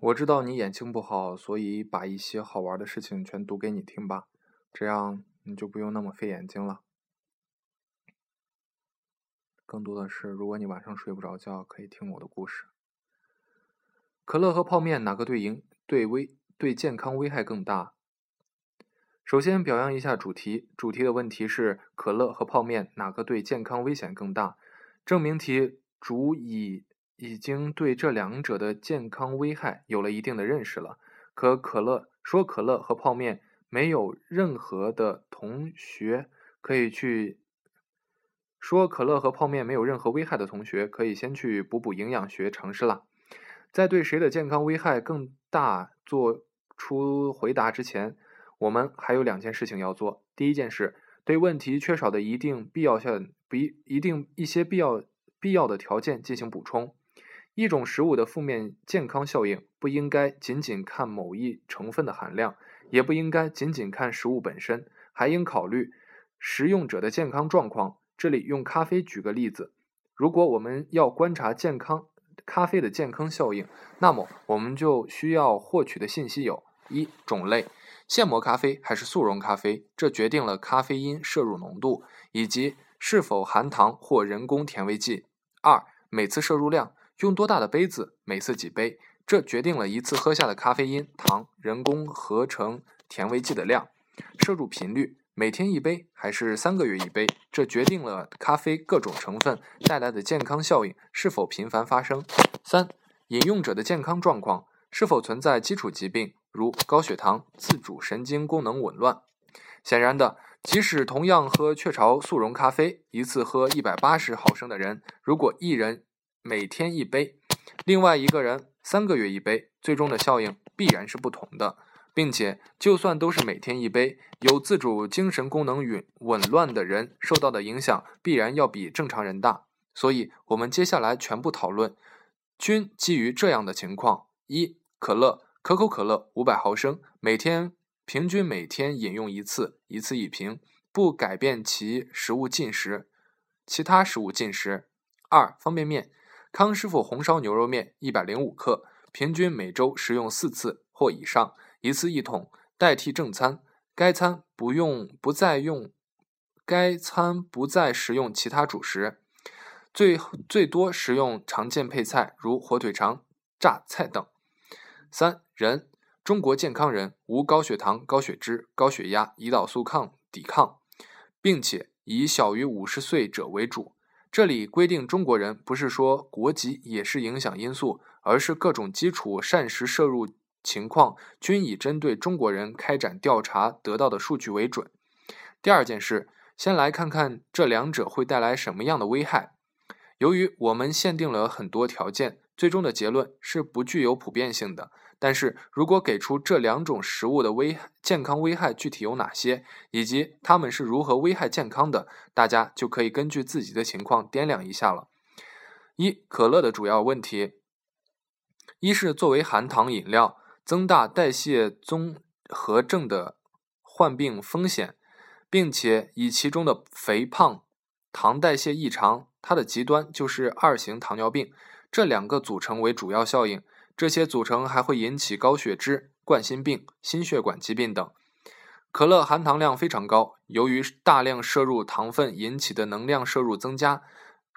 我知道你眼睛不好，所以把一些好玩的事情全读给你听吧，这样你就不用那么费眼睛了。更多的是，如果你晚上睡不着觉，可以听我的故事。可乐和泡面哪个对营对危对健康危害更大？首先表扬一下主题，主题的问题是可乐和泡面哪个对健康危险更大？证明题主以。已经对这两者的健康危害有了一定的认识了。可可乐说可乐和泡面没有任何的同学可以去说可乐和泡面没有任何危害的同学，可以先去补补营养学常识啦。在对谁的健康危害更大做出回答之前，我们还有两件事情要做。第一件事，对问题缺少的一定必要性不一一定一些必要必要的条件进行补充。一种食物的负面健康效应不应该仅仅看某一成分的含量，也不应该仅仅看食物本身，还应考虑食用者的健康状况。这里用咖啡举个例子，如果我们要观察健康咖啡的健康效应，那么我们就需要获取的信息有：一、种类，现磨咖啡还是速溶咖啡，这决定了咖啡因摄入浓度以及是否含糖或人工甜味剂；二、每次摄入量。用多大的杯子，每次几杯，这决定了一次喝下的咖啡因、糖、人工合成甜味剂的量。摄入频率，每天一杯还是三个月一杯，这决定了咖啡各种成分带来的健康效应是否频繁发生。三、饮用者的健康状况是否存在基础疾病，如高血糖、自主神经功能紊乱。显然的，即使同样喝雀巢速溶咖啡，一次喝一百八十毫升的人，如果一人每天一杯，另外一个人三个月一杯，最终的效应必然是不同的，并且就算都是每天一杯，有自主精神功能紊紊乱的人受到的影响必然要比正常人大。所以，我们接下来全部讨论均基于这样的情况：一、可乐，可口可乐五百毫升，每天平均每天饮用一次，一次一瓶，不改变其食物进食，其他食物进食。二、方便面。康师傅红烧牛肉面一百零五克，平均每周食用四次或以上，一次一桶，代替正餐。该餐不用不再用，该餐不再食用其他主食，最最多食用常见配菜，如火腿肠、榨菜等。三人，中国健康人，无高血糖、高血脂、高血压、胰岛素抗抵抗，并且以小于五十岁者为主。这里规定中国人，不是说国籍也是影响因素，而是各种基础膳食摄入情况均以针对中国人开展调查得到的数据为准。第二件事，先来看看这两者会带来什么样的危害。由于我们限定了很多条件，最终的结论是不具有普遍性的。但是如果给出这两种食物的危健康危害具体有哪些，以及它们是如何危害健康的，大家就可以根据自己的情况掂量一下了。一、可乐的主要问题，一是作为含糖饮料，增大代谢综合症的患病风险，并且以其中的肥胖、糖代谢异常，它的极端就是二型糖尿病，这两个组成为主要效应。这些组成还会引起高血脂、冠心病、心血管疾病等。可乐含糖量非常高，由于大量摄入糖分引起的能量摄入增加，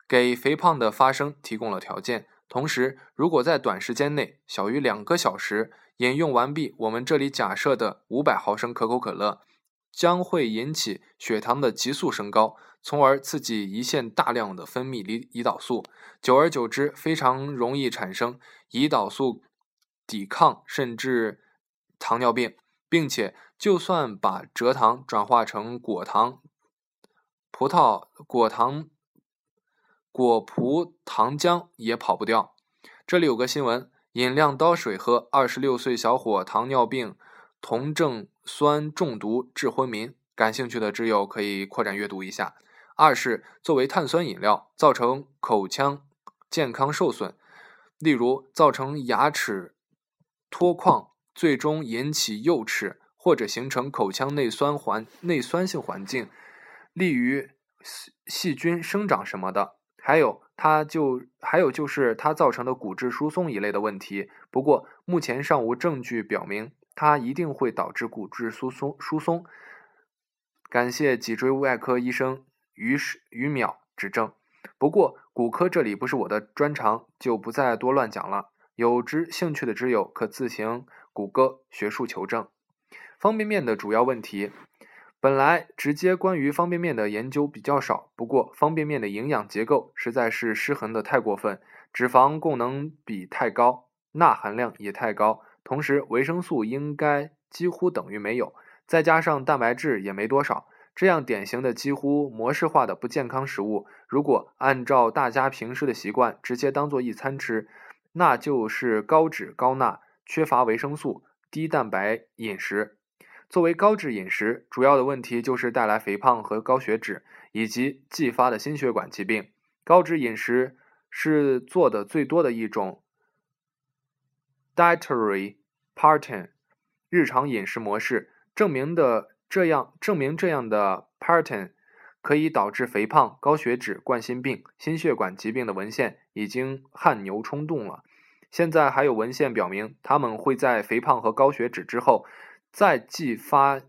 给肥胖的发生提供了条件。同时，如果在短时间内（小于两个小时）饮用完毕我们这里假设的五百毫升可口可乐，将会引起血糖的急速升高。从而刺激胰腺大量的分泌胰胰岛素，久而久之，非常容易产生胰岛素抵抗，甚至糖尿病，并且就算把蔗糖转化成果糖、葡萄果糖、果葡糖浆也跑不掉。这里有个新闻：饮量刀水喝，二十六岁小伙糖尿病酮症酸中毒致昏迷。感兴趣的挚友可以扩展阅读一下。二是作为碳酸饮料，造成口腔健康受损，例如造成牙齿脱矿，最终引起釉齿，或者形成口腔内酸环内酸性环境，利于细菌生长什么的。还有它就还有就是它造成的骨质疏松一类的问题。不过目前尚无证据表明它一定会导致骨质疏松疏松。感谢脊椎外科医生于于淼指正。不过骨科这里不是我的专长，就不再多乱讲了。有知兴趣的知友可自行谷歌学术求证。方便面的主要问题。本来直接关于方便面的研究比较少，不过方便面的营养结构实在是失衡的太过分，脂肪供能比太高，钠含量也太高，同时维生素应该几乎等于没有，再加上蛋白质也没多少，这样典型的几乎模式化的不健康食物，如果按照大家平时的习惯直接当做一餐吃，那就是高脂高钠、缺乏维生素、低蛋白饮食。作为高脂饮食，主要的问题就是带来肥胖和高血脂，以及继发的心血管疾病。高脂饮食是做的最多的一种 dietary pattern 日常饮食模式。证明的这样证明这样的 pattern 可以导致肥胖、高血脂、冠心病、心血管疾病的文献已经汗牛充栋了。现在还有文献表明，他们会在肥胖和高血脂之后。再继发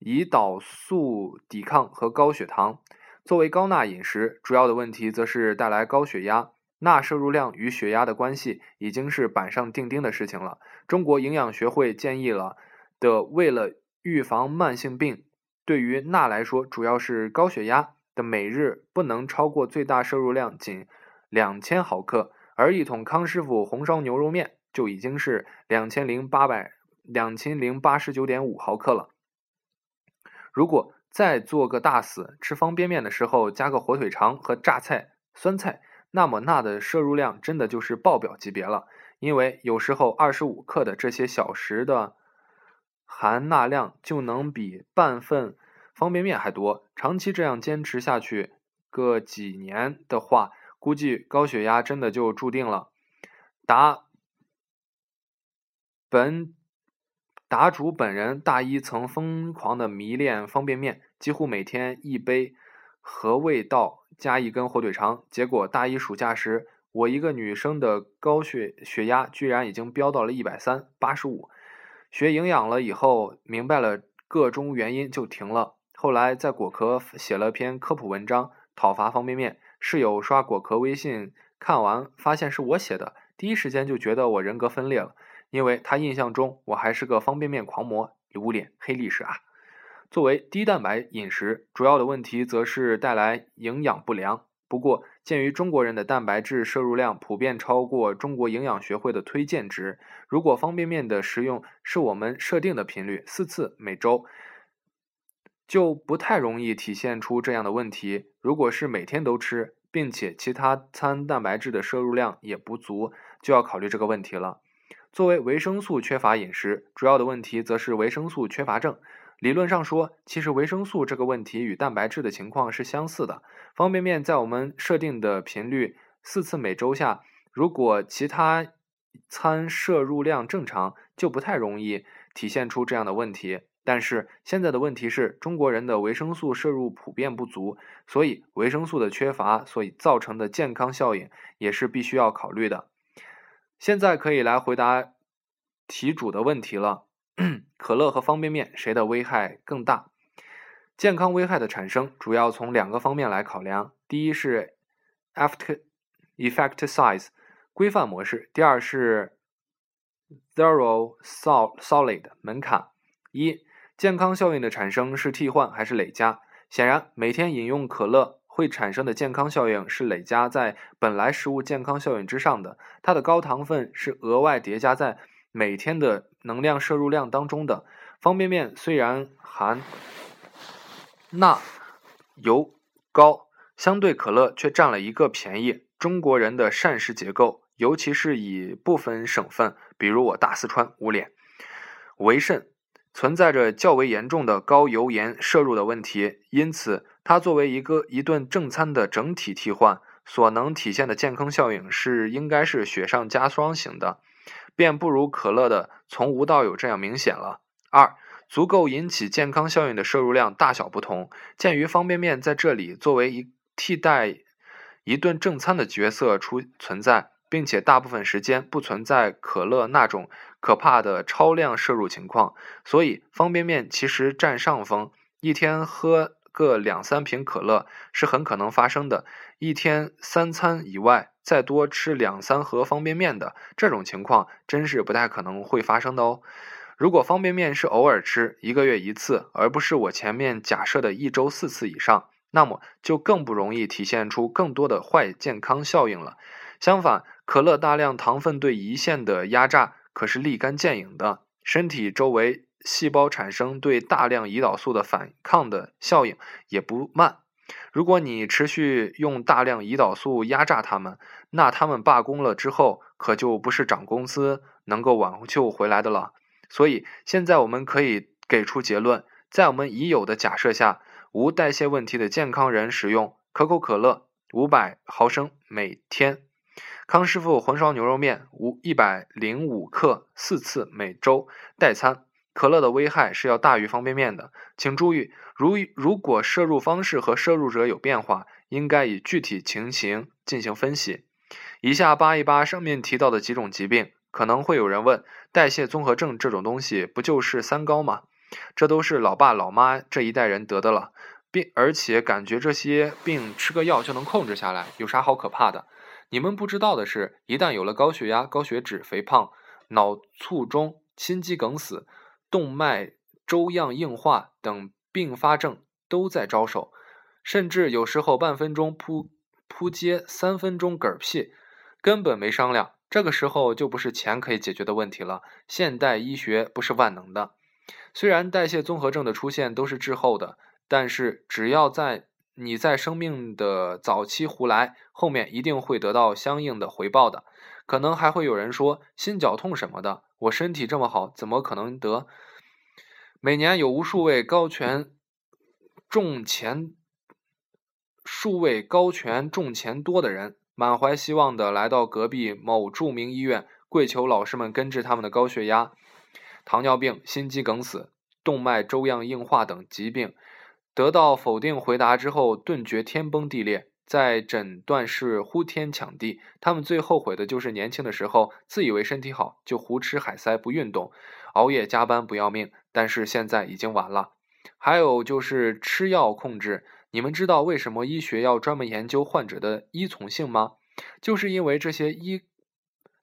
胰岛素抵抗和高血糖。作为高钠饮食，主要的问题则是带来高血压。钠摄入量与血压的关系已经是板上钉钉的事情了。中国营养学会建议了的，为了预防慢性病，对于钠来说，主要是高血压的每日不能超过最大摄入量仅两千毫克，而一桶康师傅红烧牛肉面就已经是两千零八百。两千零八十九点五毫克了。如果再做个大死，吃方便面的时候加个火腿肠和榨菜、酸菜，那么钠的摄入量真的就是爆表级别了。因为有时候二十五克的这些小食的含钠量就能比半份方便面还多。长期这样坚持下去个几年的话，估计高血压真的就注定了。答本。答主本人大一曾疯狂的迷恋方便面，几乎每天一杯合味道加一根火腿肠。结果大一暑假时，我一个女生的高血血压居然已经飙到了一百三八十五。学营养了以后，明白了个中原因就停了。后来在果壳写了篇科普文章，讨伐方便面。室友刷果壳微信看完，发现是我写的，第一时间就觉得我人格分裂了。因为他印象中我还是个方便面狂魔，无脸黑历史啊！作为低蛋白饮食，主要的问题则是带来营养不良。不过，鉴于中国人的蛋白质摄入量普遍超过中国营养学会的推荐值，如果方便面的食用是我们设定的频率四次每周，就不太容易体现出这样的问题。如果是每天都吃，并且其他餐蛋白质的摄入量也不足，就要考虑这个问题了。作为维生素缺乏饮食，主要的问题则是维生素缺乏症。理论上说，其实维生素这个问题与蛋白质的情况是相似的。方便面在我们设定的频率四次每周下，如果其他餐摄入量正常，就不太容易体现出这样的问题。但是现在的问题是中国人的维生素摄入普遍不足，所以维生素的缺乏所以造成的健康效应也是必须要考虑的。现在可以来回答题主的问题了。可乐和方便面谁的危害更大？健康危害的产生主要从两个方面来考量：第一是 after effect size 规范模式；第二是 zero sol solid 门槛。一、健康效应的产生是替换还是累加？显然，每天饮用可乐。会产生的健康效应是累加在本来食物健康效应之上的，它的高糖分是额外叠加在每天的能量摄入量当中的。方便面虽然含钠、油高，相对可乐却占了一个便宜。中国人的膳食结构，尤其是以部分省份，比如我大四川无脸为甚。存在着较为严重的高油盐摄入的问题，因此它作为一个一顿正餐的整体替换，所能体现的健康效应是应该是雪上加霜型的，便不如可乐的从无到有这样明显了。二，足够引起健康效应的摄入量大小不同，鉴于方便面在这里作为一替代一顿正餐的角色出存在，并且大部分时间不存在可乐那种可怕的超量摄入情况，所以方便面其实占上风。一天喝个两三瓶可乐是很可能发生的。一天三餐以外再多吃两三盒方便面的这种情况，真是不太可能会发生的哦。如果方便面是偶尔吃，一个月一次，而不是我前面假设的一周四次以上。那么就更不容易体现出更多的坏健康效应了。相反，可乐大量糖分对胰腺的压榨可是立竿见影的，身体周围细胞产生对大量胰岛素的反抗的效应也不慢。如果你持续用大量胰岛素压榨他们，那他们罢工了之后，可就不是涨工资能够挽救回来的了。所以现在我们可以给出结论，在我们已有的假设下。无代谢问题的健康人使用可口可乐五百毫升每天，康师傅红烧牛肉面五一百零五克四次每周代餐。可乐的危害是要大于方便面的，请注意，如如果摄入方式和摄入者有变化，应该以具体情形进行分析。以下扒一扒上面提到的几种疾病，可能会有人问：代谢综合症这种东西不就是三高吗？这都是老爸老妈这一代人得的了，并而且感觉这些病吃个药就能控制下来，有啥好可怕的？你们不知道的是，一旦有了高血压、高血脂、肥胖、脑卒中、心肌梗死、动脉粥样硬化等并发症都在招手，甚至有时候半分钟扑扑街，三分钟嗝屁，根本没商量。这个时候就不是钱可以解决的问题了。现代医学不是万能的。虽然代谢综合症的出现都是滞后的，但是只要在你在生命的早期胡来，后面一定会得到相应的回报的。可能还会有人说心绞痛什么的，我身体这么好，怎么可能得？每年有无数位高权重钱、数位高权重钱多的人，满怀希望的来到隔壁某著名医院，跪求老师们根治他们的高血压。糖尿病、心肌梗死、动脉粥样硬化等疾病，得到否定回答之后，顿觉天崩地裂，在诊断室呼天抢地。他们最后悔的就是年轻的时候，自以为身体好，就胡吃海塞不运动，熬夜加班不要命。但是现在已经晚了。还有就是吃药控制，你们知道为什么医学要专门研究患者的依从性吗？就是因为这些医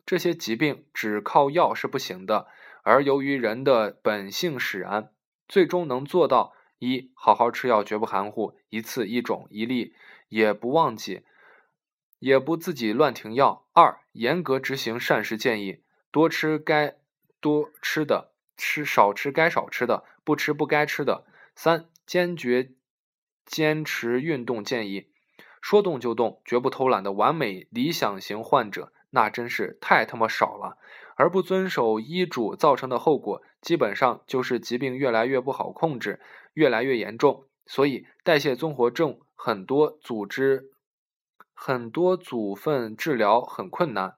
这些疾病只靠药是不行的。而由于人的本性使然，最终能做到：一、好好吃药，绝不含糊，一次一种一粒也不忘记，也不自己乱停药；二、严格执行膳食建议，多吃该多吃的，吃少吃该少吃的，不吃不该吃的；三、坚决坚持运动建议，说动就动，绝不偷懒的完美理想型患者，那真是太他妈少了。而不遵守医嘱造成的后果，基本上就是疾病越来越不好控制，越来越严重。所以，代谢综合症很多组织、很多组分治疗很困难，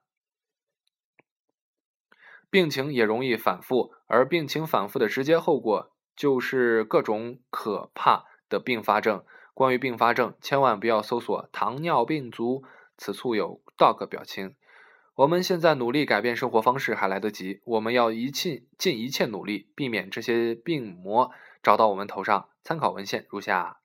病情也容易反复。而病情反复的直接后果，就是各种可怕的并发症。关于并发症，千万不要搜索“糖尿病足”，此处有 dog 表情。我们现在努力改变生活方式还来得及，我们要一切尽一切努力避免这些病魔找到我们头上。参考文献如下。